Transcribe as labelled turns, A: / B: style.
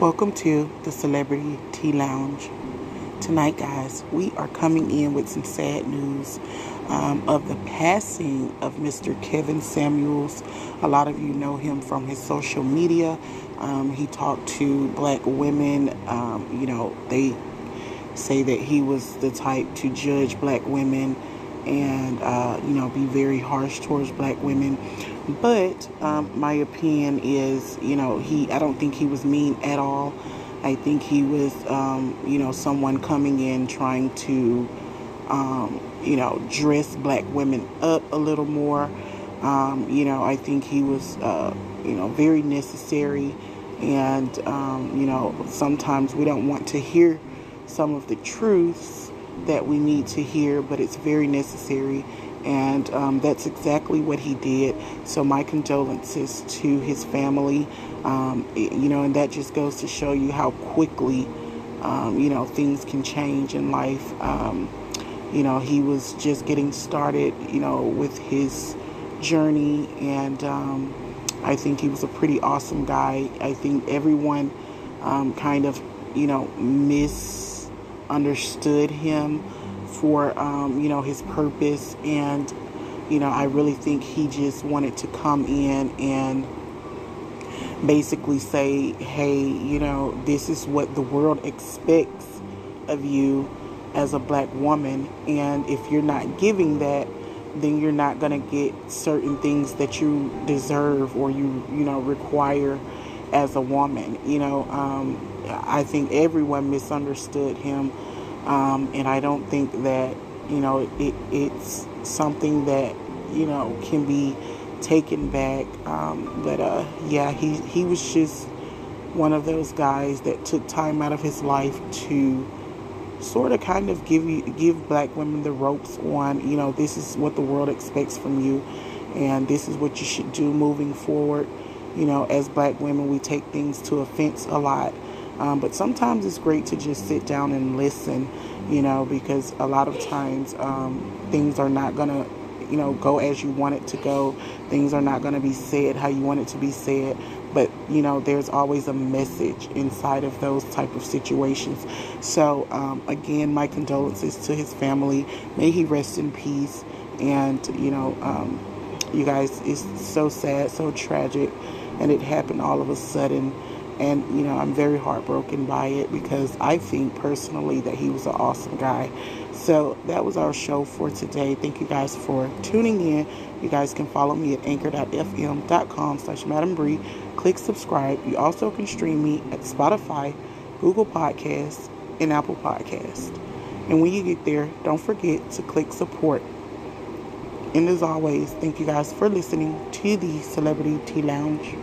A: Welcome to the Celebrity Tea Lounge. Tonight, guys, we are coming in with some sad news um, of the passing of Mr. Kevin Samuels. A lot of you know him from his social media. Um, he talked to black women. Um, you know, they say that he was the type to judge black women and, uh, you know, be very harsh towards black women. But um, my opinion is, you know, he, I don't think he was mean at all. I think he was, um, you know, someone coming in trying to, um, you know, dress black women up a little more. Um, you know, I think he was, uh, you know, very necessary. And, um, you know, sometimes we don't want to hear some of the truths that we need to hear, but it's very necessary and um, that's exactly what he did. So my condolences to his family. Um, you know, and that just goes to show you how quickly, um, you know, things can change in life. Um, you know, he was just getting started, you know, with his journey, and um, I think he was a pretty awesome guy. I think everyone um, kind of, you know, misunderstood him for um, you know his purpose. And you know I really think he just wanted to come in and basically say hey you know this is what the world expects of you as a black woman. And if you're not giving that then you're not going to get certain things that you deserve or you you know require as a woman you know um, I think everyone misunderstood him um, and I don't think that, you know, it, it's something that, you know, can be taken back. Um, but uh, yeah, he, he was just one of those guys that took time out of his life to sort of kind of give you give black women the ropes on you know this is what the world expects from you and this is what you should do moving forward you know as black women we take things to offense a lot um, but sometimes it's great to just sit down and listen, you know, because a lot of times um, things are not going to, you know, go as you want it to go. Things are not going to be said how you want it to be said. But, you know, there's always a message inside of those type of situations. So, um, again, my condolences to his family. May he rest in peace. And, you know, um, you guys, it's so sad, so tragic. And it happened all of a sudden. And you know i'm very heartbroken by it because i think personally that he was an awesome guy. So that was our show for today. Thank you guys for tuning in. You guys can follow me at anchor.fm.com slash madam Bree. click subscribe. You also can stream me at spotify google podcasts and apple podcasts. And when you get there don't forget to click support and as always thank you guys for listening to the celebrity tea lounge